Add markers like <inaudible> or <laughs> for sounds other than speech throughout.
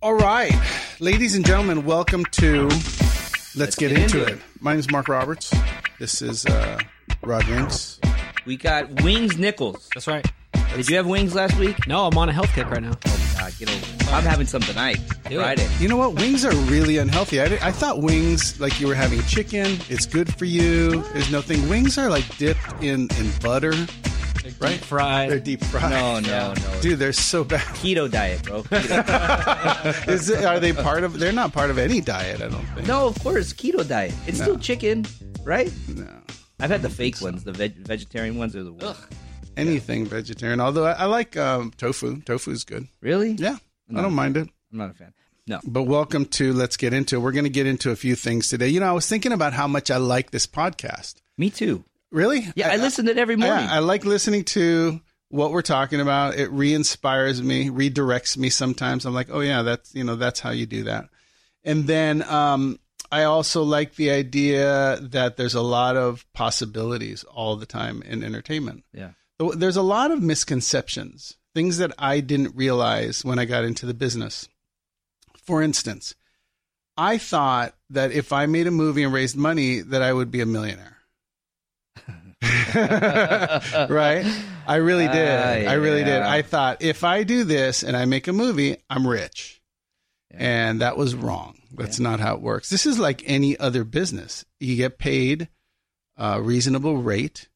All right, ladies and gentlemen, welcome to Let's, Get, into, it. My name is Mark Roberts. This is uh, Rod Rinks. We got Wings Nichols. That's right. Did you have wings last week? No, I'm on a health kick right now. Oh God, get over it. I'm having some tonight. Do it. Friday. You know what? Wings are really unhealthy. I, I thought wings, like you were having chicken, it's good for you. There's nothing. Wings are like dipped in, in butter, right? Deep fried. They're deep fried. No, no, no. Dude, they're so bad. Keto diet, bro. Keto. <laughs> Is it, are they part of? They're not part of any diet. I don't think. no, of course, keto diet. It's No. still chicken, right? No. I've had the fake ones, the veg- vegetarian ones are the worst. Anything vegetarian. Although I, I like um, tofu. Tofu's good. Really? Yeah, I don't mind it. I'm not a fan. No. But welcome to Let's Get Into It. We're going to get into a few things today. You know, I was thinking about how much I like this podcast. Me too. Really? Yeah, I, listen to it every morning. Yeah, I like listening to what we're talking about. It re-inspires me, redirects me sometimes. I'm like, oh yeah, that's you know, that's how you do that. And then um, I also like the idea that there's a lot of possibilities all the time in entertainment. yeah. There's a lot of misconceptions, things that I didn't realize when I got into the business. For instance, I thought that if I made a movie and raised money, that I would be a millionaire. <laughs> right? I really did. Ah, I really did. I thought if I do this and I make a movie, I'm rich. And that was wrong. That's not how it works. This is like any other business. You get paid a reasonable rate,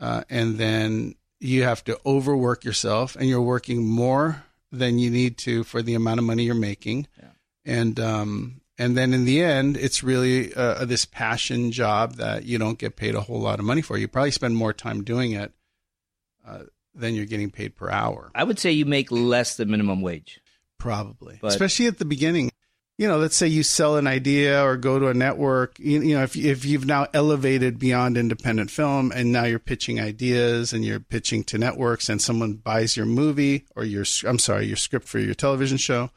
uh, and then you have to overwork yourself, and you're working more than you need to for the amount of money you're making. Yeah. And um, and then in the end, it's really uh, this passion job that you don't get paid a whole lot of money for. You probably spend more time doing it uh, than you're getting paid per hour. I would say you make less than minimum wage. Probably, But- especially at the beginning. You know, let's say you sell an idea or go to a network. You, you know, if if you've now elevated beyond independent film and now you're pitching ideas and you're pitching to networks, and someone buys your movie or your I'm sorry, your script for your television show,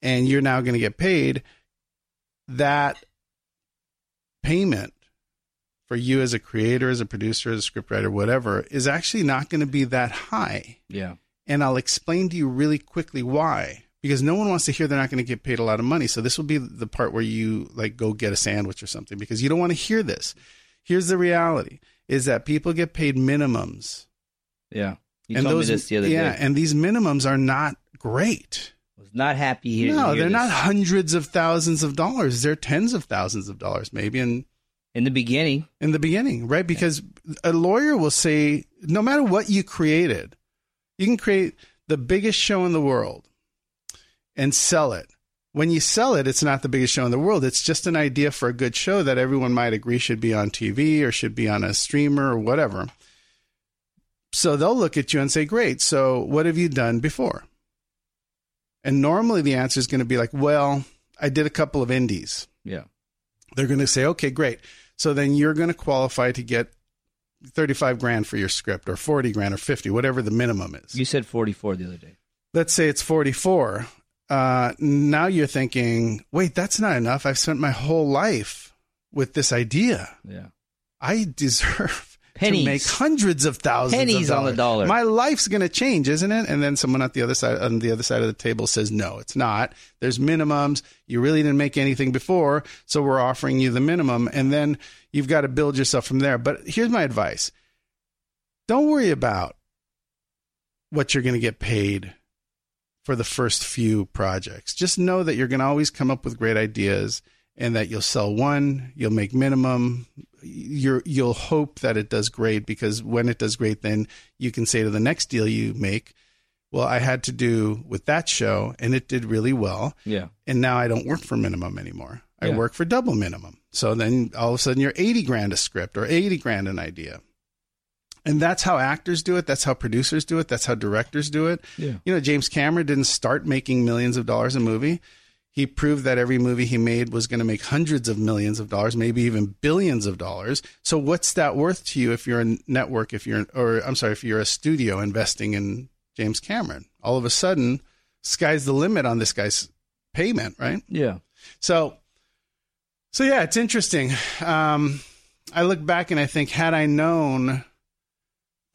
and you're now going to get paid. That payment for you as a creator, as a producer, as a scriptwriter, whatever, is actually not going to be that high Yeah. and I'll explain to you really quickly why. Because no one wants to hear they're not going to get paid a lot of money. So this will be the part where you like go get a sandwich or something because you don't want to hear this. Here's the reality is that people get paid minimums. Yeah. You and told those me this the other yeah, day. Yeah, and these minimums are not great. Was not happy here. no, they're this. not hundreds of thousands of dollars. They're tens of thousands of dollars maybe and In the beginning, in the beginning, right? Because a lawyer will say, no matter what you created, you can create the biggest show in the world and sell it. When you sell it, it's not the biggest show in the world. It's just an idea for a good show that everyone might agree should be on TV or should be on a streamer or whatever. So they'll look at you and say, Great. So what have you done before? And normally the answer is going to be like, Well, I did a couple of indies yeah. they're going to say, okay, great. So then you're going to qualify to get 35 grand for your script or 40 grand or 50, whatever the minimum is. You said 44 the other day. Let's say it's 44. Uh, now you're thinking, wait, that's not enough. I've spent my whole life with this idea. Yeah. I deserve Pennies. to make hundreds of thousands Pennies of on the dollar. My life's going to change, isn't it? And then someone at the other side on the other side of the table says, "No, it's not. There's minimums. You really didn't make anything before, so we're offering you the minimum." And then you've got to build yourself from there. But here's my advice. Don't worry about what you're going to get paid for the first few projects. Just know that you're going to always come up with great ideas and that you'll sell one, you'll make minimum, you're, you'll hope that it does great because when it does great, then you can say to the next deal you make, well, I had to do with that show and it did really well. Yeah. And now I don't work for minimum anymore. I Yeah. work for double minimum. So then all of a sudden you're 80 grand a script or 80 grand an idea. And that's how actors do it. That's how producers do it. That's how directors do it. Yeah. You know, James Cameron didn't start making millions of dollars a movie. He proved that every movie he made was going to make hundreds of millions of dollars, maybe even billions of dollars. So what's that worth to you if you're a network, if you're, or I'm sorry, if you're a studio investing in James Cameron? All of a sudden, sky's the limit on this guy's payment, right? Yeah. So, so yeah, it's interesting. Um, I look back and I think, had I known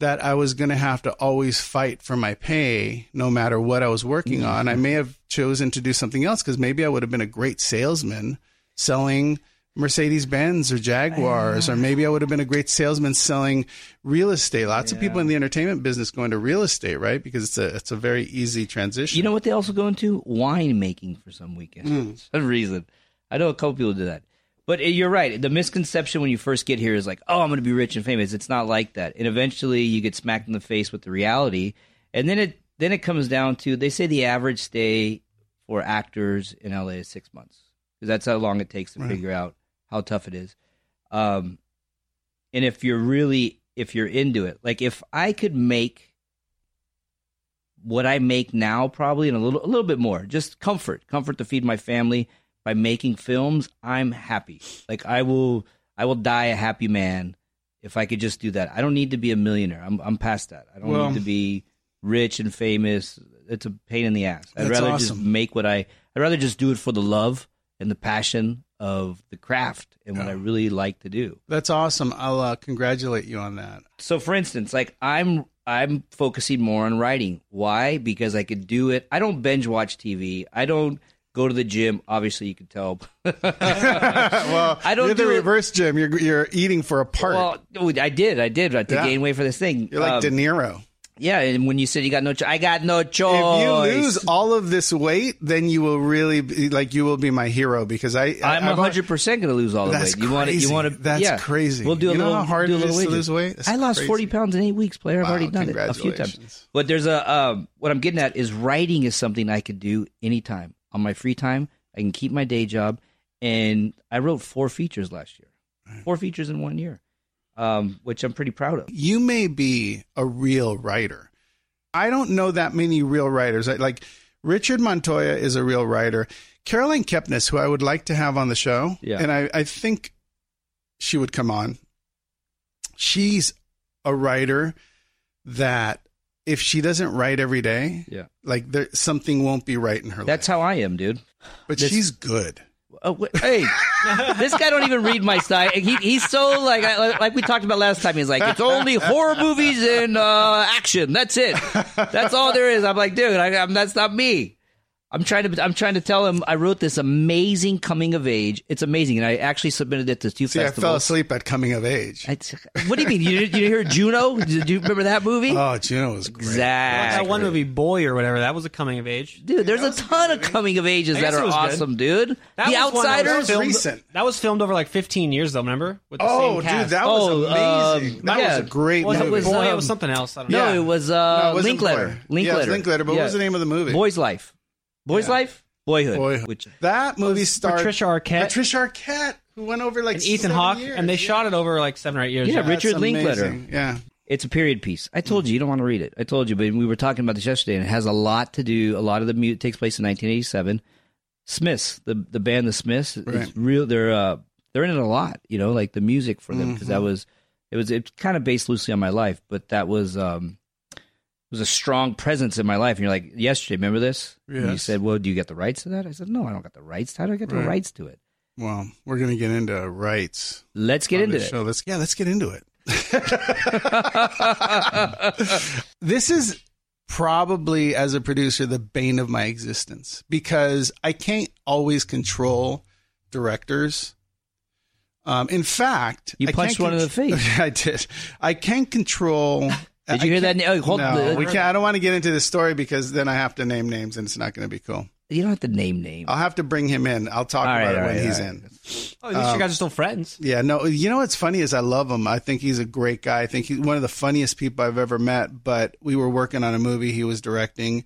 that I was going to have to always fight for my pay no matter what I was working mm-hmm. on. I may have chosen to do something else because maybe I would have been a great salesman selling Mercedes Benz or Jaguars, or maybe I would have been a great salesman selling real estate. Lots of people in the entertainment business go into real estate, right? Because it's a it's a very easy transition. You know what they also go into? Wine making for some weekends. Mm. <laughs> For some reason. I know a couple people do that. But uh, you're right. The misconception when you first get here is like, oh, I'm going to be rich and famous. It's not like that. And eventually you get smacked in the face with the reality. And then it then it comes down to they say the average stay for actors in LA is six months because that's how long it takes to Right. figure out how tough it is. Um, and if you're really if you're into it, like if I could make what I make now, probably and a little a little bit more, just comfort, comfort to feed my family by making films, I'm happy. Like I will I will die a happy man if I could just do that. I don't need to be a millionaire. I'm I'm past that. I don't Well- need to be rich and famous. It's a pain in the ass. I'd rather just make what I I'd rather just do it for the love and the passion of the craft and what I really like to do. That's awesome. I'll uh, congratulate you on that. So for instance, like I'm I'm focusing more on writing. Why? Because I could do it. I don't binge watch TV. I don't go to the gym. Obviously, you can tell. <laughs> well, I don't you're the do it- reverse, Jim. You're you're eating for a part. well, oh, I did. I did. To Yeah. gain weight for this thing. you're like Um, De Niro. yeah, and when you said you got no, cho- I got no choice. If you lose all of this weight, then you will really be, like you will be my hero because I I'm I've- hundred percent going to lose all the weight. You want to? You want to? That's yeah. crazy. We'll do a You know little. how hard do a little is to lose weight? That's I lost crazy. forty pounds in eight weeks, player. I've Wow, already done it a few times. But there's a um, what I'm getting at is writing is something I could do anytime on my free time. I can keep my day job, and I wrote four features last year, four features in one year, um, which I'm pretty proud of. You may be a real writer. I don't know that many real writers. I- Like Richard Montoya is a real writer. Caroline Kepnes, who I would like to have on the show, Yeah. and I, I think she would come on. She's a writer that if she doesn't write every day, Yeah, like there something won't be right in her life. that's life. how I am, dude. But this- she's good. Oh, wait, hey, this guy don't even read my style. He, he's so like I, like we talked about last time. He's like, it's only horror movies and uh, action. That's it. That's all there is. I'm like, dude, I, I'm, that's not me. I'm trying to I'm trying to tell him I wrote this amazing coming of age. It's amazing, and I actually submitted it to two See, I fell asleep at coming of age. I- what do you mean? You, didn't- you hear Juno? Do you remember that movie? Oh, Juno was great. exactly. that one movie, Boy or whatever, that was a coming of age. Dude, there's a ton of coming of ages that are was good. awesome, dude. That the was one that was Outsiders. filmed- recent. That was filmed over like 15 years though. Remember? With the Oh, same cast. dude, that was Oh, amazing. um, that yeah. was a great was movie. it was, Boy? um, it was something else. I don't No, know. Yeah. it was No, uh, it wasn't Linklater. Boy. Yeah, it was Linklater, but what was the name of the movie? Boy's Life. Boy's Yeah. Life. Boyhood. Boyhood. Which That movie starred Patricia Arquette. Patricia Arquette, who went over like and Ethan Hawke, and they Yeah. shot it over like seven or eight years. Yeah, That's Richard Linklater. amazing. Yeah, it's a period piece. I told you you don't want to read it. I told you, but we were talking about this yesterday, and it has a lot to do. A lot of the music takes place in 1987. Smiths, the the band, the Smiths, Right. it's real. They're uh, they're in it a lot. You know, like the music for them because that Mm-hmm. was it was it's kind of based loosely on my life, but that was um was a strong presence in my life. And you're like, yesterday, remember this? And you said, well, do you get the rights to that? I said, no, I don't got the rights. How do I get the rights to it? well, we're gonna get into rights. Let's get into it. Show. Let's yeah, let's get into it. <laughs> <laughs> this is probably as a producer the bane of my existence because I can't always control directors. Um, in fact, You I punched one in the face. <laughs> I did. I can't control. Did you hear that? Oh, hold- no, we can't. I don't want to get into this story because then I have to name names and it's not going to be cool. You don't have to name names. I'll have to bring him in. I'll talk All about right, it when right, he's right. in. Oh, at least you guys are still friends. Yeah, no, you know what's funny is I love him. I think he's a great guy. I think he's one of the funniest people I've ever met. But we were working on a movie he was directing,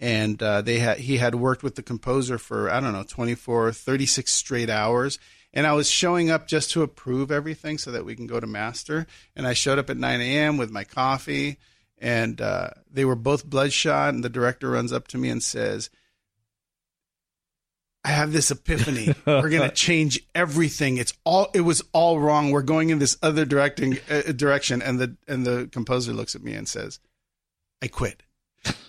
and uh, they had he had worked with the composer for I don't know 24, 36 straight hours. And I was showing up just to approve everything so that we can go to master. And I showed up at 9 a.m. with my coffee, and uh, they were both bloodshot. And the director runs up to me and says, I have this epiphany. <laughs> We're going to change everything. It's all it was all wrong. We're going in this other directing uh, direction and the and the composer looks at me and says, "I quit."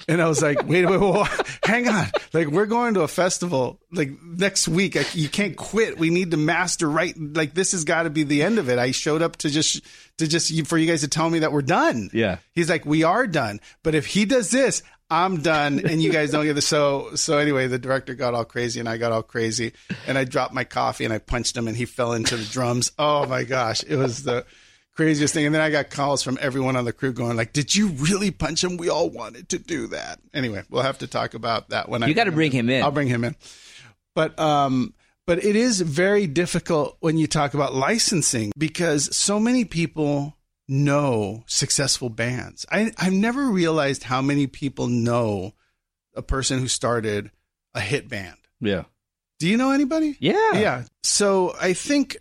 And I was like, wait, wait, wait, wait, <laughs> hang on. Like, we're going to a festival like next week. I, you can't quit. We need to master right. Like, this has got to be the end of it. I showed up to just, to just, for you guys to tell me that we're done. Yeah. He's like, we are done. But if he does this, I'm done. And you guys don't get this. So, so anyway, the director got all crazy and I got all crazy and I dropped my coffee and I punched him and he fell into the drums. Oh my gosh. It was the, craziest thing. And then I got calls from everyone on the crew going like, "Did you really punch him? We all wanted to do that." Anyway, we'll have to talk about that when I. You got to bring him in. I'll bring him in. But um, but it is very difficult when you talk about licensing because so many people know successful bands. I I've never realized how many people know a person who started a hit band. Yeah. Do you know anybody? Yeah. Yeah. So I think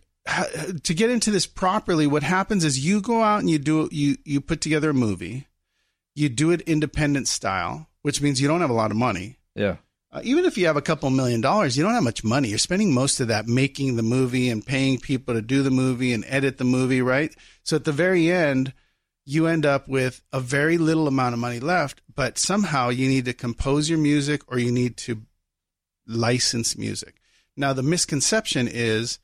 to get into this properly, what happens is you go out and you do you you put together a movie, you do it independent style, which means you don't have a lot of money. Yeah. Uh, even if you have a couple million dollars, you don't have much money. You're spending most of that making the movie and paying people to do the movie and edit the movie, right? So at the very end, you end up with a very little amount of money left, but somehow you need to compose your music or you need to license music. Now, the misconception is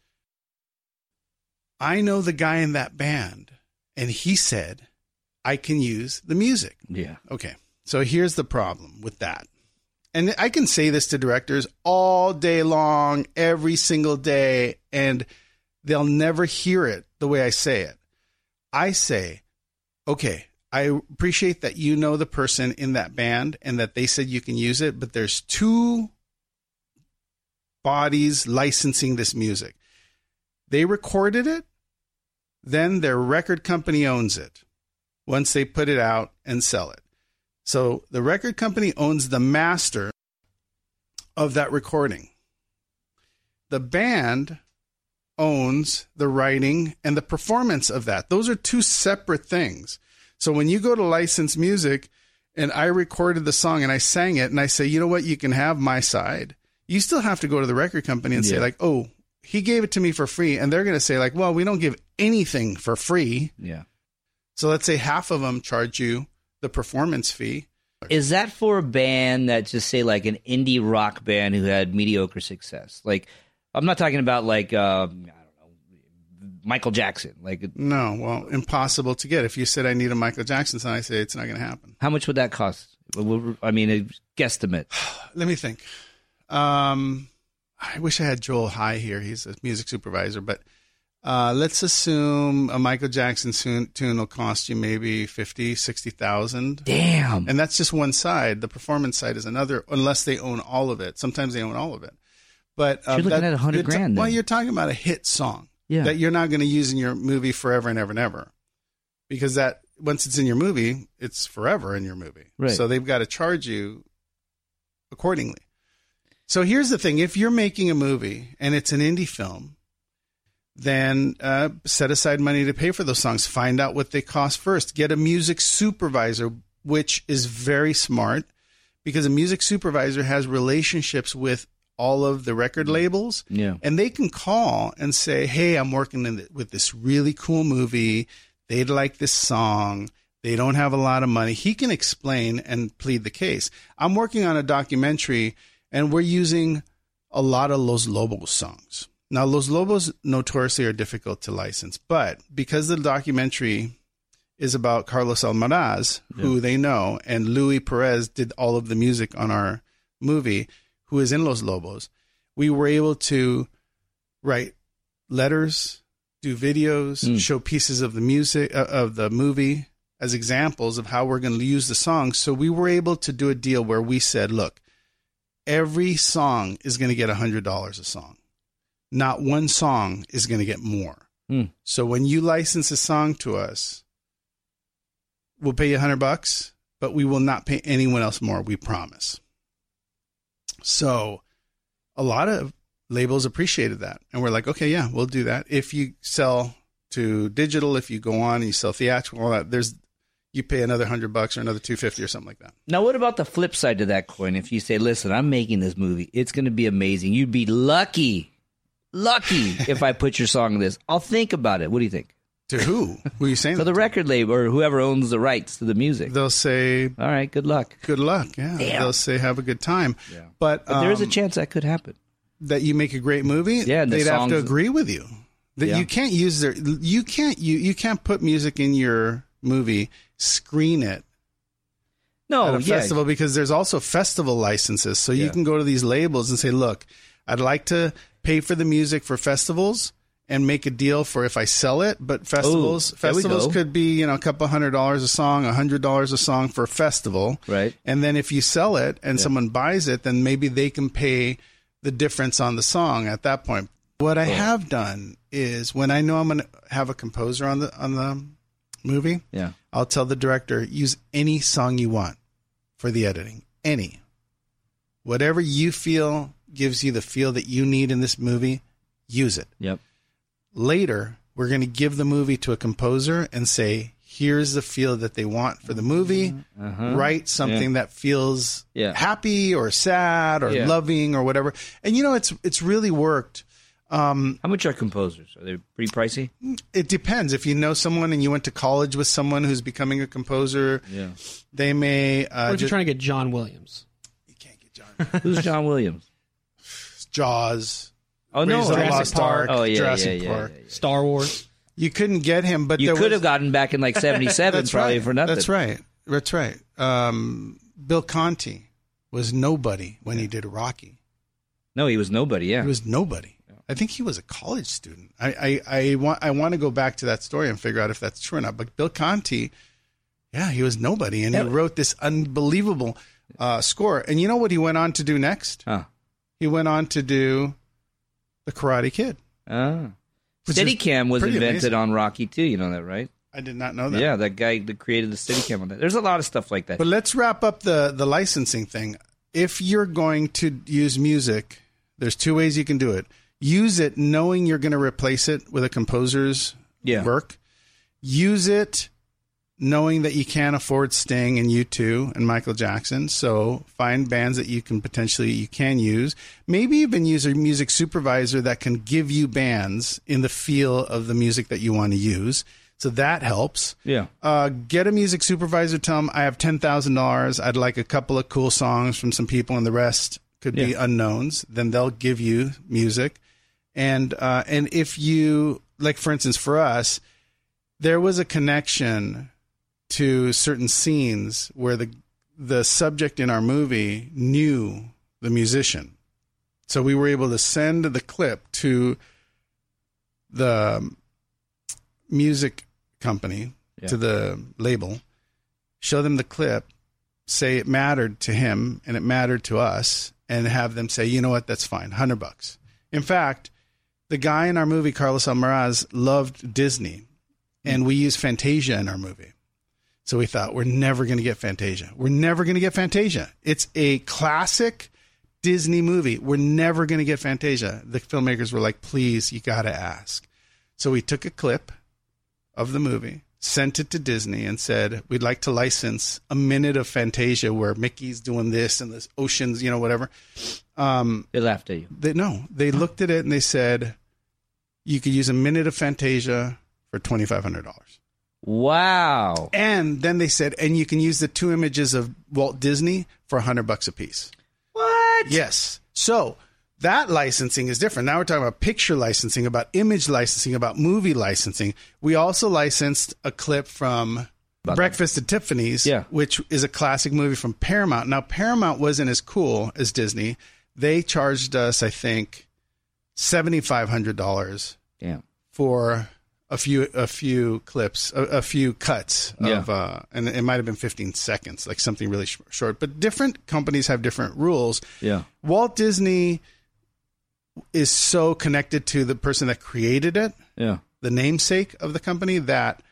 I know the guy in that band, and he said I can use the music. Yeah. Okay. So here's the problem with that. And I can say this to directors all day long, every single day, and they'll never hear it the way I say it. I say, okay, I appreciate that you know the person in that band and that they said you can use it, but there's two bodies licensing this music. They recorded it, then their record company owns it once they put it out and sell it. So the record company owns the master of that recording. The band owns the writing and the performance of that. Those are two separate things. So when you go to license music and I recorded the song and I sang it and I say, you know what, you can have my side, you still have to go to the record company and say, like, oh, he gave it to me for free. And they're going to say, like, well, we don't give anything for free. Yeah. So let's say half of them charge you the performance fee. Is that for a band that just say like an indie rock band who had mediocre success? Like, I'm not talking about like um, I don't know Michael Jackson. Like, No, well, impossible to get. If you said I need a Michael Jackson song, I say it's not going to happen. how much would that cost? I mean, a guesstimate. <sighs> Let me think. Um, I wish I had Joel High here. He's a music supervisor, but uh, let's assume a Michael Jackson tune, tune will cost you maybe 50, 60,000. Damn. And that's just one side. The performance side is another, unless they own all of it. Sometimes they own all of it. But uh, You're looking that- at 100 you're ta- grand Well, you're talking about a hit song Yeah. that you're not going to use in your movie forever and ever and ever, because that once it's in your movie, it's forever in your movie. Right. So they've got to charge you accordingly. So here's the thing: if you're making a movie and it's an indie film, then uh, set aside money to pay for those songs. Find out what they cost first. Get a music supervisor, which is very smart because a music supervisor has relationships with all of the record labels yeah. and they can call and say, "Hey, I'm working in th- with this really cool movie. They'd like this song. They don't have a lot of money." He can explain and plead the case. I'm working on a documentary, and we're using a lot of Los Lobos songs. Now, Los Lobos notoriously are difficult to license, but because the documentary is about Carlos Almaraz, who they know, and Louis Perez did all of the music on our movie, who is in Los Lobos, we were able to write letters, do videos, Mm. show pieces of the music uh, of the movie as examples of how we're going to use the song. So we were able to do a deal where we said, look, every song is going to get $100 a song. Not one song is going to get more. Hmm. So when you license a song to us, we'll pay you 100 bucks, but we will not pay anyone else more, we promise. So a lot of labels appreciated that. And we're like, okay, yeah, we'll do that. If you sell to digital, if you go on and you sell theatrical, all that, there's you pay another hundred bucks or another two fifty or something like that. Now, what about the flip side to that coin? If you say, "Listen, I'm making this movie. It's going to be amazing. You'd be lucky, lucky <laughs> if I put your song in this. I'll think about it. What do you think?" To who? Who are you saying? to the record label or whoever owns the rights to the music. They'll say, All right, good luck. "Good luck." Yeah, Damn. they'll say, "Have a good time." But, But there is a um, chance that could happen. that you make a great movie. Yeah, the they'd have to agree with you that Yeah. you can't use their. You can't you you can't put music in your movie, screen it No, at a Oh, yeah. festival because there's also festival licenses. So you Yeah. can go to these labels and say, "Look, I'd like to pay for the music for festivals." And make a deal for if I sell it, but oh, festivals there we festivals could be you know a couple hundred dollars a song, a hundred dollars a song for a festival, Right. And then if you sell it and someone buys it, then maybe they can pay the difference on the song at that point. What I have done is when I know I'm going to have a composer on the on the movie, Yeah. I'll tell the director use any song you want for the editing, any. Whatever you feel gives you the feel that you need in this movie, use it. Yep. Later, we're going to give the movie to a composer and say, here's the feel that they want for the movie. Write something that feels Uh-huh. Yeah. happy or sad or Yeah. loving or whatever. And you know, it's it's really worked. How much are composers? Are they pretty pricey? It depends. If you know someone and you went to college with someone who's becoming a composer, Yeah. they may uh, Or if you're trying to get John Williams. you can't get John <laughs> Who's John Williams? Jaws, Oh no, Raiders Jurassic Lost Park. Ark, Oh yeah, Jurassic yeah, yeah, Park. yeah, yeah. Star Wars. You couldn't get him, but You there could was, have gotten back in like <laughs> '77 That's probably right. for nothing. That's right. That's right. Um, Bill Conti was nobody when he did Rocky. No, he was nobody. Yeah. He was nobody. I think he was a college student. I, I, I want I want to go back to that story and figure out if that's true or not. But Bill Conti, yeah, he was nobody, and he Yeah. wrote this unbelievable uh, score. And you know what he went on to do next? Huh. He went on to do the Karate Kid. Which Steadicam was invented amazing. on Rocky too. You know that, right? I did not know that. Yeah, that guy that created the Steadicam on that. There's a lot of stuff like that. But let's wrap up the the licensing thing. If you're going to use music, there's two ways you can do it. Use it knowing you're going to replace it with a composer's Yeah. work. Use it knowing that you can't afford Sting and U2 and Michael Jackson. So find bands that you can potentially you can use. Maybe even use a music supervisor that can give you bands in the feel of the music that you want to use. So that helps yeah. uh, get a music supervisor. Tell them I have ten thousand dollars. I'd like a couple of cool songs from some people, and the rest could be unknowns. Then they'll give you music, and uh, and if you like, for instance, for us, there was a connection to certain scenes where the the subject in our movie knew the musician, so we were able to send the clip to the music company Yeah. to the label, show them the clip, say it mattered to him and it mattered to us, and have them say, you know what, that's fine, hundred bucks. In fact, the guy in our movie, Carlos Almaraz, loved Disney, and we used Fantasia in our movie. So we thought we're never going to get Fantasia. We're never going to get Fantasia. It's a classic Disney movie. We're never going to get Fantasia. The filmmakers were like, please, you got to ask. So we took a clip of the movie, sent it to Disney, and said, We'd like to license a minute of Fantasia where Mickey's doing this and this oceans, you know, whatever. Um, They laughed at you. they, no, they looked at it and they said, You could use a minute of Fantasia for $2,500. Wow. And then they said, And you can use the two images of Walt Disney for 100 bucks a piece. What? Yes. So that licensing is different. Now we're talking about picture licensing, about image licensing, about movie licensing. We also licensed a clip from Breakfast at Tiffany's, Yeah. which is a classic movie from Paramount. Now Paramount wasn't as cool as Disney. They charged us, I think, seventy five hundred dollars Damn. for a few a few clips, a, a few cuts Yeah. of, uh, and it might have been 15 seconds, like something really sh- short. But different companies have different rules. Yeah. Walt Disney is so connected to the person that created it, Yeah. the namesake of the company, that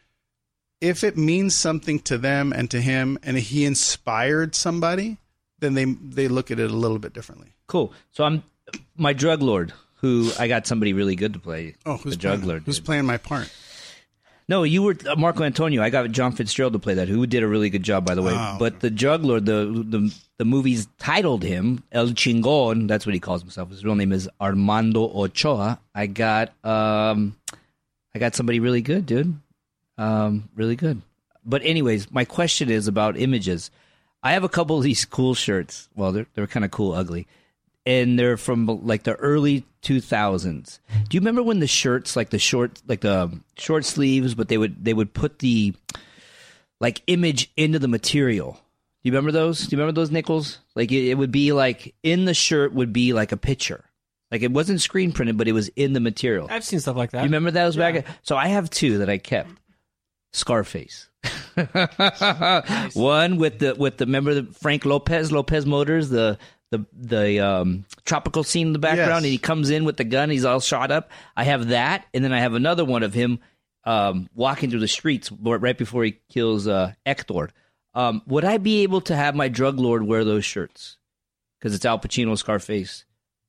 if it means something to them and to him, and he inspired somebody, then they they look at it a little bit differently. Cool. So I'm my drug lord, who I got somebody really good to play. Oh, who's the drug playing, lord? who's dude. playing my part? No, you were uh, Marco Antonio. I got John Fitzgerald to play that, who did a really good job, by the way. Oh, but the juggler, the the the movie's titled him El Chingon. That's what he calls himself. His real name is Armando Ochoa. I got um, I got somebody really good, dude. Um, really good. But anyways, my question is about images. I have a couple of these cool shirts. Well, they're they're kind of cool, ugly, and they're from like the early two thousands. Do you remember when the shirts, like the short, like the um, short sleeves, but they would they would put the like image into the material. Do you remember those? Do you remember those nickels? Like it, it would be like in the shirt would be like a picture. Like it wasn't screen printed, but it was in the material. I've seen stuff like that. You remember those back? So I have two that I kept. Scarface. <laughs> One with the with the remember the Frank Lopez Lopez Motors the the the um, tropical scene in the background Yes. and he comes in with the gun he's all shot up. I have that and then I have another one of him um, walking through the streets right before he kills uh, Hector. Um, would I be able to have my drug lord wear those shirts because it's Al Pacino Scarface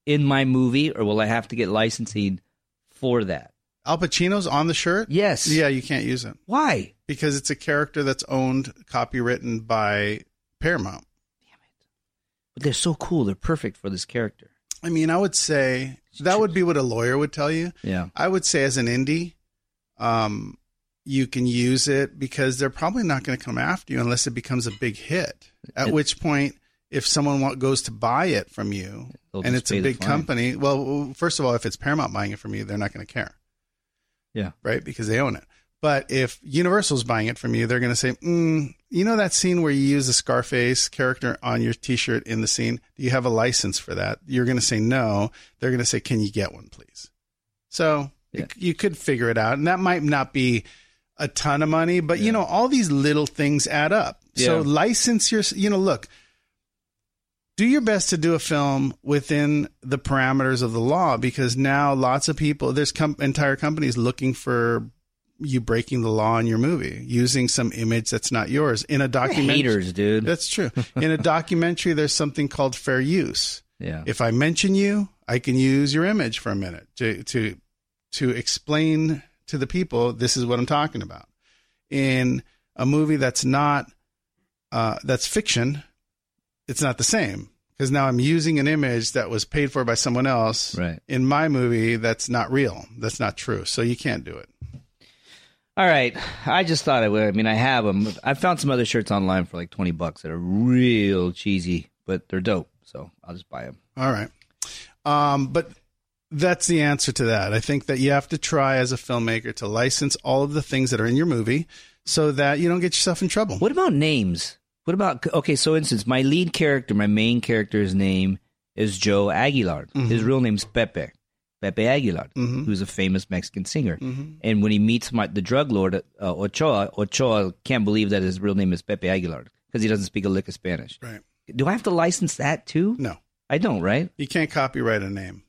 in my movie or will I have to get licensing for that? Al Pacino's on the shirt. Yes. Yeah, you can't use it Why? because it's a character that's owned, copywritten by Paramount. But they're so cool. They're perfect for this character. I mean, I would say that would be what a lawyer would tell you. Yeah. I would say as an indie, um, you can use it because they're probably not going to come after you unless it becomes a big hit. At It- which point, if someone goes to buy it from you and it's a big company, well, first of all, if it's Paramount buying it from you, they're not going to care. Yeah. Right? Because they own it. But if Universal's buying it from you, they're going to say, mm, you know that scene where you use the Scarface character on your T-shirt in the scene? Do you have a license for that? You're going to say no. They're going to say, can you get one, please? So Yeah. you, you could figure it out, and that might not be a ton of money, but you know, all these little things add up. So license your, you know, look, do your best to do a film within the parameters of the law because now lots of people, there's com- entire companies looking for you breaking the law in your movie using some image that's not yours in a documentary. Haters, dude. That's true. In a documentary, there's something called fair use. yeah. If I mention you, I can use your image for a minute to to to explain to the people this is what I'm talking about. In a movie that's not uh, that's fiction, it's not the same because now I'm using an image that was paid for by someone else Right. in my movie that's not real. That's not true. So you can't do it. All right. I just thought I would. I mean, I have them. I found some other shirts online for like 20 bucks that are real cheesy, but they're dope. So I'll just buy them. All right. Um, but that's the answer to that. I think that you have to try as a filmmaker to license all of the things that are in your movie so that you don't get yourself in trouble. What about names? What about, okay, so instance, my lead character, my main character's name is Joe Aguilar. His real name's Pepe. Pepe Aguilar, who's a famous Mexican singer. And when he meets my, the drug lord, uh, Ochoa, Ochoa can't believe that his real name is Pepe Aguilar because he doesn't speak a lick of Spanish. Right. Do I have to license that too? No, I don't, right? you can't copyright a name.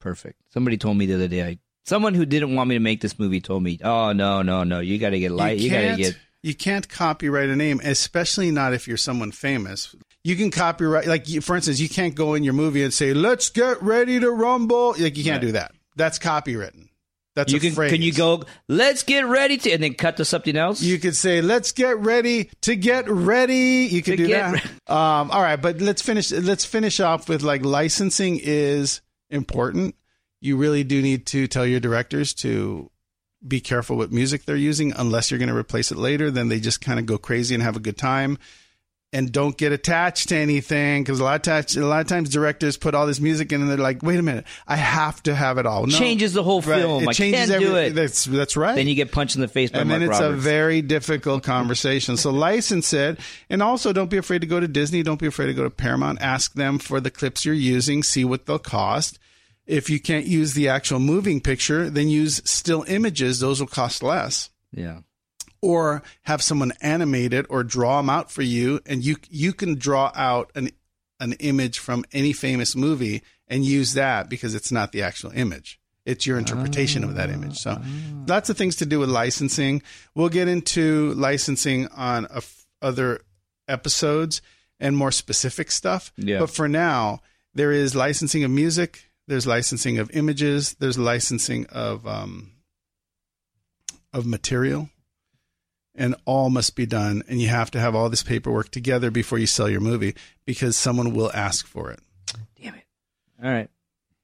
Perfect. Somebody told me the other day. I, someone who didn't want me to make this movie told me, "Oh no, no, no! You got to get light. You, got to get." you can't copyright a name, especially not if you're someone famous. You can copyright, like you, for instance, you can't go in your movie and say, "Let's get ready to rumble." Like you can't do that. That's copywritten. That's You a can. phrase. Can you go? Let's get ready to, and then cut to something else. You could say, "Let's get ready to get ready." You could To do that. <laughs> Um, all right, but let's finish. Let's finish off with like licensing is important. You really do need to tell your directors to be careful what music they're using, unless you're going to replace it later. Then they just kind of go crazy and have a good time. And don't get attached to anything because a lot of times, a lot of times directors put all this music in and they're like, "Wait a minute, I have to have it all." No. changes the whole Right. film. It I changes it. That's that's right then you get punched in the face by and Mark then it's Roberts. a very difficult conversation. So license it, and also don't be afraid to go to Disney. Don't be afraid to go to Paramount. Ask them for the clips you're using. See what they'll cost. If you can't use the actual moving picture, then use still images. Those will cost less. yeah. Or have someone animate it or draw them out for you, and you you can draw out an an image from any famous movie and use that because it's not the actual image. It's your interpretation of that image. So lots of things to do with licensing. We'll get into licensing on a f- other episodes and more specific stuff. Yeah. But for now, there is licensing of music. There's licensing of images. There's licensing of um, of material, and all must be done. And you have to have all this paperwork together before you sell your movie because someone will ask for it. Damn it. All right.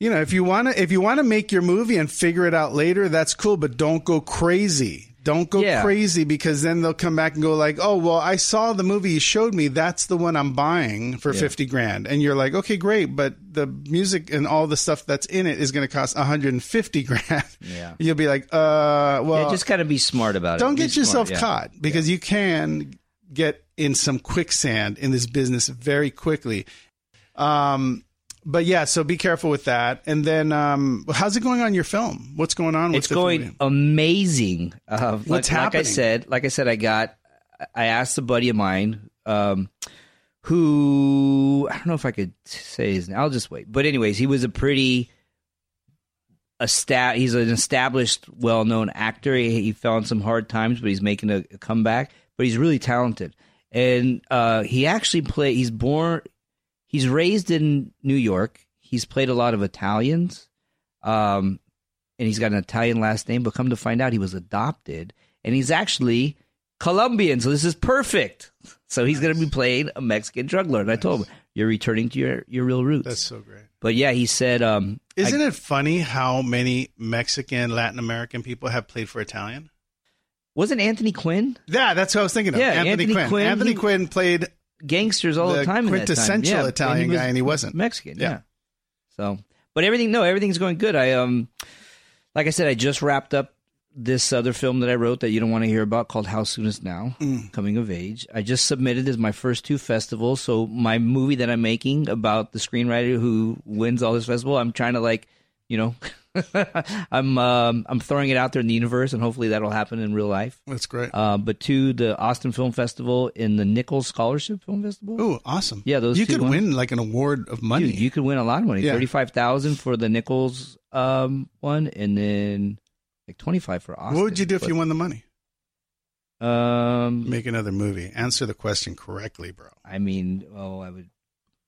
You know, if you want to, if you want to make your movie and figure it out later, that's cool. But don't go crazy. Don't go Yeah. crazy because then they'll come back and go like, "Oh, well, I saw the movie you showed me. That's the one I'm buying for Yeah. 50 grand." And you're like, "Okay, great, but the music and all the stuff that's in it is going to cost 150 grand." <laughs> Yeah. You'll be like, "Uh, well, yeah, just kind of be smart about it. don't get smart, yourself caught because you can get in some quicksand in this business very quickly. Um, but yeah, so be careful with that. And then, um, how's it going on your film? What's going on with It's going film? amazing. Uh, What's like, Like I said, like I said, I got. I asked a buddy of mine, um, who I don't know if I could say his name. I'll just wait. But anyways, he was a pretty. A sta- he's an established, well-known actor. He, he fell in some hard times, but he's making a, a comeback. But he's really talented, and uh, he actually played. He's born. He's raised in New York. He's played a lot of Italians. Um, and he's got an Italian last name, but come to find out he was adopted and he's actually Colombian. So this is perfect. So he's going to be playing a Mexican drug lord. And I told him, you're returning to your, your real roots. That's so great. but yeah, he said, um, Isn't it funny how many Mexican, Latin American people have played for Italian? wasn't Anthony Quinn Yeah, that's what I was thinking of. Yeah, Anthony, Anthony Quinn. Quinn, Anthony he- Quinn played gangsters all the, the time in that time. quintessential Yeah, Italian was guy, and he wasn't. Mexican. Yeah. Yeah. So, but everything, no, everything's going good. I, um, like I said, I just wrapped up this other film that I wrote that you don't want to hear about called How Soon Is Now, Mm. Coming of Age. I just submitted as my first two festivals. So my movie that I'm making about the screenwriter who wins all this festival, I'm trying to like, you know, <laughs> <laughs> I'm um, I'm throwing it out there in the universe, and hopefully that'll happen in real life. That's great. Uh, but to the Austin Film Festival in the Nichols Scholarship Film Festival. oh, awesome. Yeah, those you could ones. win like an award of money. Dude, you could win a lot of money. Yeah. Thirty five thousand for the Nichols um, one, and then like twenty five for Austin. what would you do if you won the money? Um, Make another movie. Answer the question correctly, bro. I mean, oh, I would.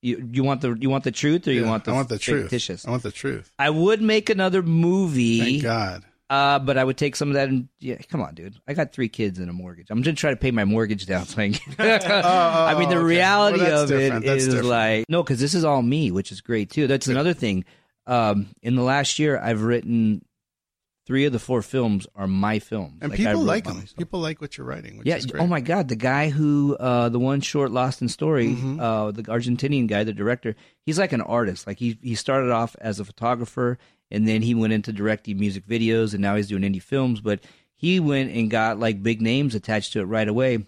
You, you want the you want the truth or you Yeah, want the I want the truth. fictitious? I want the truth. I would make another movie. Thank God. Uh, but I would take some of that and yeah, come on, dude. I got three kids and a mortgage. I'm just trying to pay my mortgage down. So I, can- <laughs> <laughs> I mean, the okay. reality Well, of it. That's is different. like no, because this is all me, which is great too. That's another thing. Um, in the last year, I've written three of the four films are my films, And Like, people like them. myself. People like what you're writing, which Yeah. is great. Oh my God, the guy who, uh, the one short Lost in Story, Mm-hmm. uh, the Argentinian guy, the director, he's like an artist. Like he he started off as a photographer, and then he went into directing music videos, and now he's doing indie films. But he went and got like big names attached to it right away,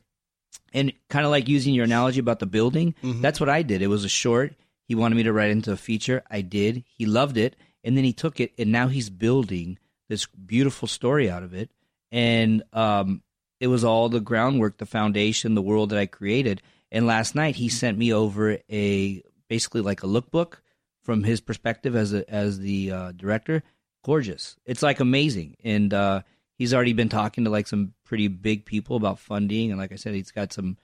and kind of like using your analogy about the building. Mm-hmm. That's what I did. It was a short. He wanted me to write into a feature. I did. He loved it, and then he took it, and now he's building this beautiful story out of it. And um, it was all the groundwork, the foundation, the world that I created. And last night he sent me over a basically like a lookbook from his perspective as a, as the uh, director. Gorgeous. It's like amazing. And uh, he's already been talking to like some pretty big people about funding. And like I said, he's got some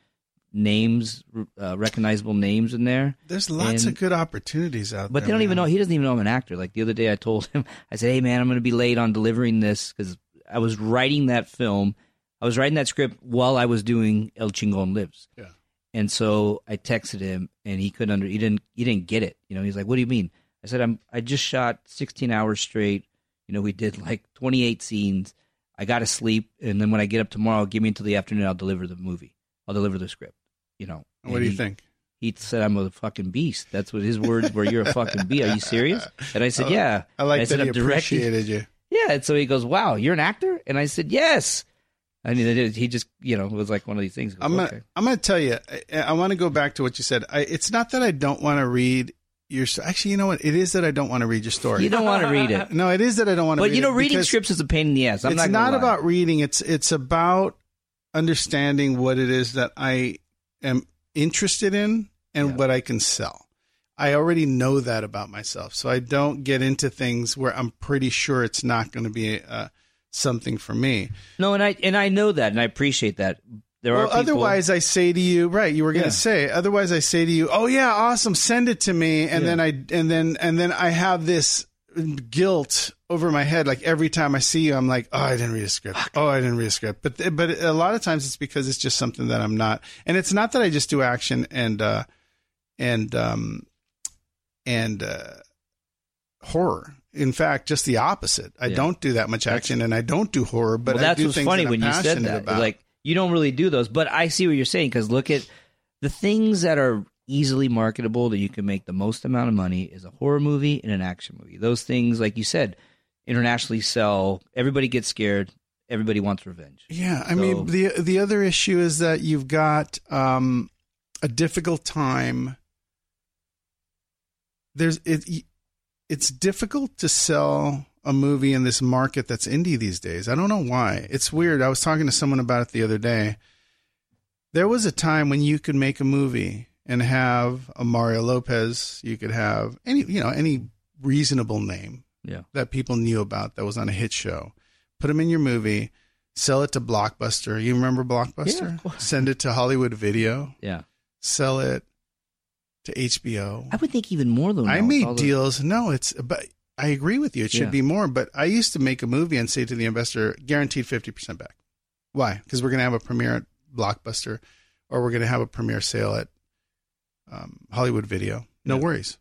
names, uh, recognizable names in there. There's lots And- of good opportunities out But there. But they don't even know. He doesn't even know I'm an actor. Like the other day, I told him, I said, "Hey, man, I'm going to be late on delivering this because I was writing that film. I was writing that script while I was doing El Chingon Lives." Yeah. And so I texted him, and he couldn't under. He didn't. He didn't get it. You know, he's like, "What do you mean?" I said, "I'm. I just shot 16 hours straight. You know, we did like 28 scenes. I got to sleep, and then when I get up tomorrow, give me until the afternoon. I'll deliver the movie. I'll deliver the script. You know." What do you he- think? he said I'm a fucking beast. That's what his words were. You're a fucking beast. Are you serious? And I said, <laughs> Yeah. I like I that said, he "I'm directing." appreciated you. Yeah. And so he goes, Wow, you're an actor? And I said, Yes. I mean, he just, you know, it was like one of these things. Goes, I'm gonna, okay. I'm gonna tell you. I, I want to go back to what you said. I, it's not that I don't want to read your. Actually, you know what? It is that I don't want to read your story. You don't want to read it. <laughs> no, it is that I don't want to. Read it. But you know, reading scripts is a pain in the ass. I'm it's not, not, about reading. It's it's about understanding what it is that I am interested in and Yeah. what I can sell. I already know that about myself, so I don't get into things where I'm pretty sure it's not going to be uh, something for me. No, and I and I know that, and I appreciate that. There well, are people, otherwise, I say to you, right? You were going to Yeah. say. Otherwise, I say to you, "Oh yeah, awesome, send it to me," and Yeah. then I and then and then I have this guilt over my head. Like every time I see you, I'm like, "Oh, I didn't read a script. Oh, I didn't read a script." But but a lot of times it's because it's just something that I'm not, and it's not that I just do action and uh and um and uh horror. in fact, just the opposite. I Yeah. don't do that much action, and I don't do horror. But well, I that's do what's funny that when you said that. About. Like you don't really do those, but I see what you're saying because look at the things that are easily marketable that you can make the most amount of money is a horror movie and an action movie. Those things, like you said, internationally sell. Everybody gets scared. Everybody wants revenge. Yeah, I So- mean the the other issue is that you've got um, a difficult time. There's it. It's difficult to sell a movie in this market that's indie these days. I don't know why. It's weird. I was talking to someone about it the other day. There was a time when you could make a movie and have a Mario Lopez. You could have any you know any reasonable name Yeah. that people knew about that was on a hit show. Put them in your movie, sell it to Blockbuster. You remember Blockbuster? Yeah. Send it to Hollywood Video, Yeah. sell it to HBO. I would think even more than I made all the- deals. No, it's but I agree with you. It should Yeah. be more. But I used to make a movie and say to the investor, guaranteed fifty percent back. Why? Because we're going to have a premiere at Blockbuster, or we're going to have a premiere sale at um, Hollywood Video. No Yeah. worries.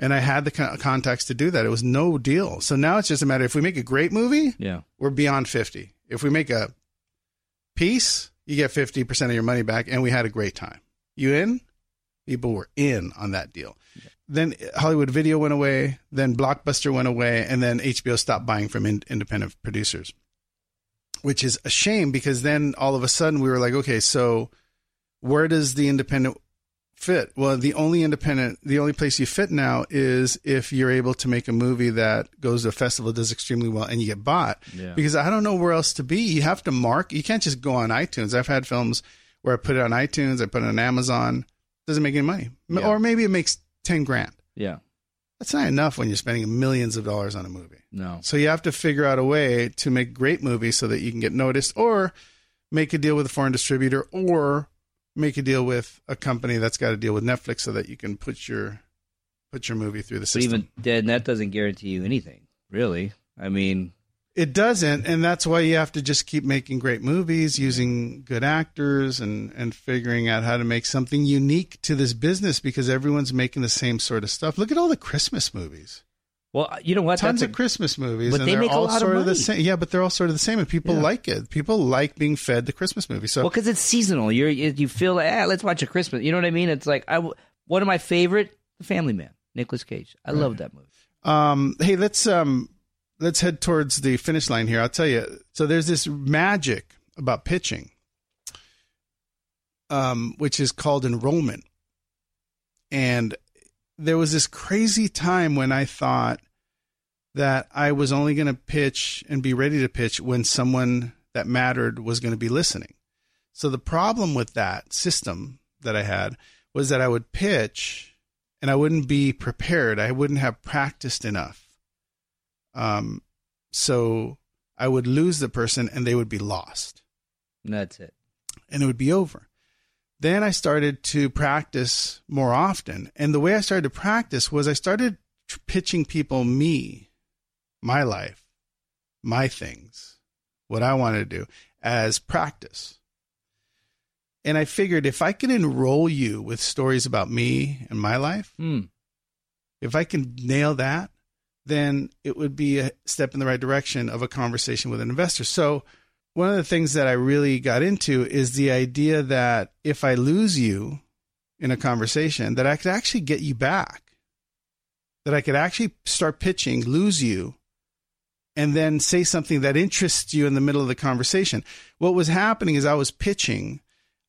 And I had the con- contacts to do that. It was no deal. So now it's just a matter. If we make a great movie, Yeah. we're beyond fifty. If we make a piece, you get fifty percent of your money back, and we had a great time. You in? People were in on that deal. Then Hollywood Video went away. Then Blockbuster went away, and then HBO stopped buying from in- independent producers, which is a shame because then all of a sudden we were like, okay, so where does the independent fit? Well, the only independent, the only place you fit now is if you're able to make a movie that goes to a festival, does extremely well, and you get bought Yeah. because I don't know where else to be. You have to mark. You can't just go on iTunes. I've had films where I put it on iTunes, I put it on Amazon, doesn't make any money, Yeah. or maybe it makes ten grand. Yeah. That's not enough when you're spending millions of dollars on a movie. No. So you have to figure out a way to make great movies so that you can get noticed, or make a deal with a foreign distributor, or make a deal with a company that's got to deal with Netflix so that you can put your put your movie through the But system. even then, that doesn't guarantee you anything, really. I mean, It doesn't, and that's why you have to just keep making great movies, using good actors, and and figuring out how to make something unique to this business because everyone's making the same sort of stuff. Look at all the Christmas movies, well, you know what? tons That's of Christmas movies, But and they make a lot of sort of the money. same. Yeah, but they're all sort of the same, and people Yeah. like it. People like being fed the Christmas movie. So well, because it's seasonal. You're you you feel like, ah, let's watch a Christmas. You know what I mean? It's like I one of my favorite, The Family Man, Nicolas Cage. I love that movie. Um, hey, let's um, let's head towards the finish line here. I'll tell you. So there's this magic about pitching, um, which is called enrollment, and there was this crazy time when I thought that I was only going to pitch and be ready to pitch when someone that mattered was going to be listening. So the problem with that system that I had was that I would pitch and I wouldn't be prepared. I wouldn't have practiced enough. Um, so I would lose the person and they would be lost And that's it. and it would be over. Then I started to practice more often. And the way I started to practice was I started pitching people me, my life, my things, what I wanted to do as practice. And I figured if I could enroll you with stories about me and my life, Hmm. if I can nail that, then it would be a step in the right direction of a conversation with an investor. So, one of the things that I really got into is the idea that if I lose you in a conversation, that I could actually get you back. That I could actually start pitching, lose you, and then say something that interests you in the middle of the conversation. What was happening is I was pitching,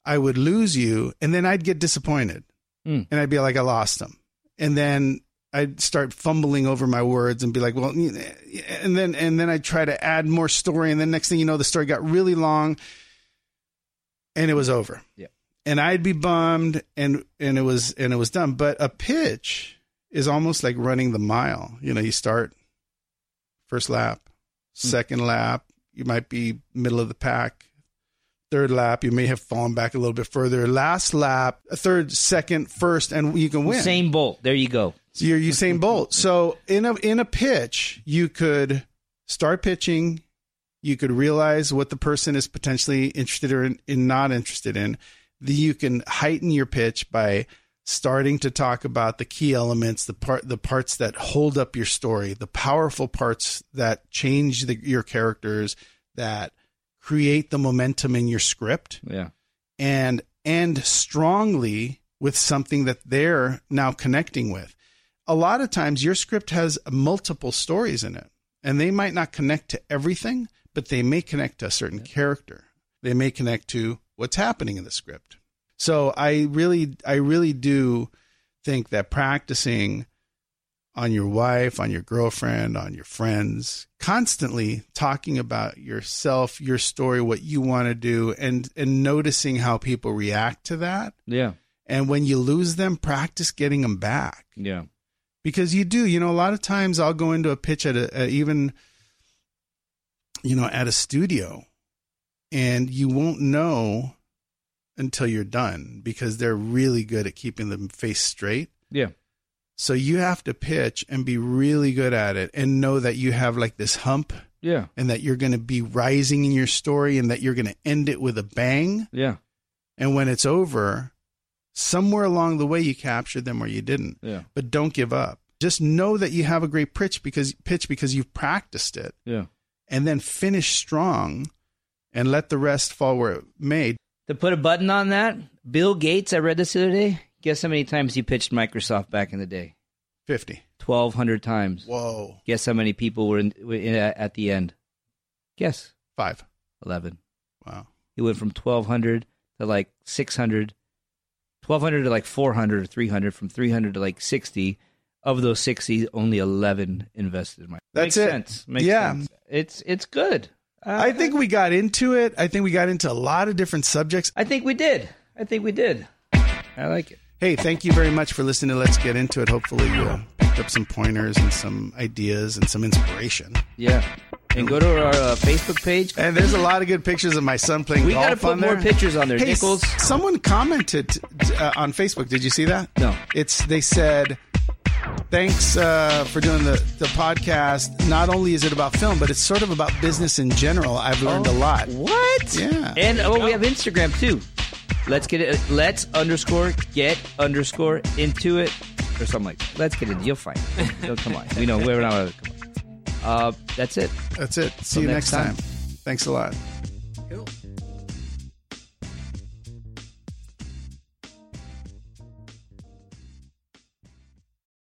I would lose you, and then I'd get disappointed. Hmm. And I'd be like, I lost him. And then I'd start fumbling over my words and be like, well, and then and then I'd try to add more story, and then next thing you know, the story got really long, and it was over. Yeah. And I'd be bummed, and and it was and it was done. But a pitch is almost like running the mile. You know, you start first lap, hmm. second lap, you might be middle of the pack. Third lap, you may have fallen back a little bit further. Last lap, third, second, first, and you can win. Same bolt. There you go. So you're Usain Bolt. <laughs> So in a in a pitch, you could start pitching. You could realize what the person is potentially interested or in, in not interested in. The, you can heighten your pitch by starting to talk about the key elements, the part, the parts that hold up your story, the powerful parts that change the, your characters, that create the momentum in your script, Yeah. and end strongly with something that they're now connecting with. A lot of times, your script has multiple stories in it, and they might not connect to everything, but they may connect to a certain character. They may connect to what's happening in the script. So I really, I really do think that practicing on your wife, on your girlfriend, on your friends, constantly talking about yourself, your story, what you want to do, and and noticing how people react to that. Yeah. And when you lose them, practice getting them back Yeah. because you do. You know, a lot of times I'll go into a pitch at a, a even, you know, at a studio, and you won't know until you're done because they're really good at keeping the face straight. Yeah. So you have to pitch and be really good at it and know that you have like this hump Yeah. and that you're going to be rising in your story and that you're going to end it with a bang. Yeah. And when it's over, somewhere along the way you captured them or you didn't. Yeah. But don't give up. Just know that you have a great pitch because pitch because you've practiced it Yeah. and then finish strong and let the rest fall where it may. To put a button on that, Bill Gates, I read this the other day. Guess how many times he pitched Microsoft back in the day? 50. 1,200 times. Whoa. Guess how many people were, in, were in, at the end? Guess. 5. 11. Wow. He went from 1,200 to like 600, 1,200 to like 400 or 300, from 300 to like 60. Of those 60, only 11 invested in my. That's Makes it. sense. Makes Yeah. sense. It's, it's good. Uh, I think we got into it. I think we got into a lot of different subjects. I think we did. I think we did. I like it. Hey, thank you very much for listening to Let's Get Into It. Hopefully, you picked up some pointers and some ideas and some inspiration. Yeah. And go to our uh, Facebook page. And there's a lot of good pictures of my son playing We golf got to put more there. pictures on there. Hey, Nichols. s- someone commented uh, on Facebook. Did you see that? No. It's they said, "Thanks uh, for doing the the podcast. Not only is it about film, but it's sort of about business in general. I've learned a lot." What? Yeah. And oh, we have Instagram too. Let's get it. Let's underscore get underscore into it or something like. That. Let's get it. You'll find it. So, come on. We know we're not. Come on. Uh, that's it. That's it. See Till you next next time. time. Thanks a lot. Cool.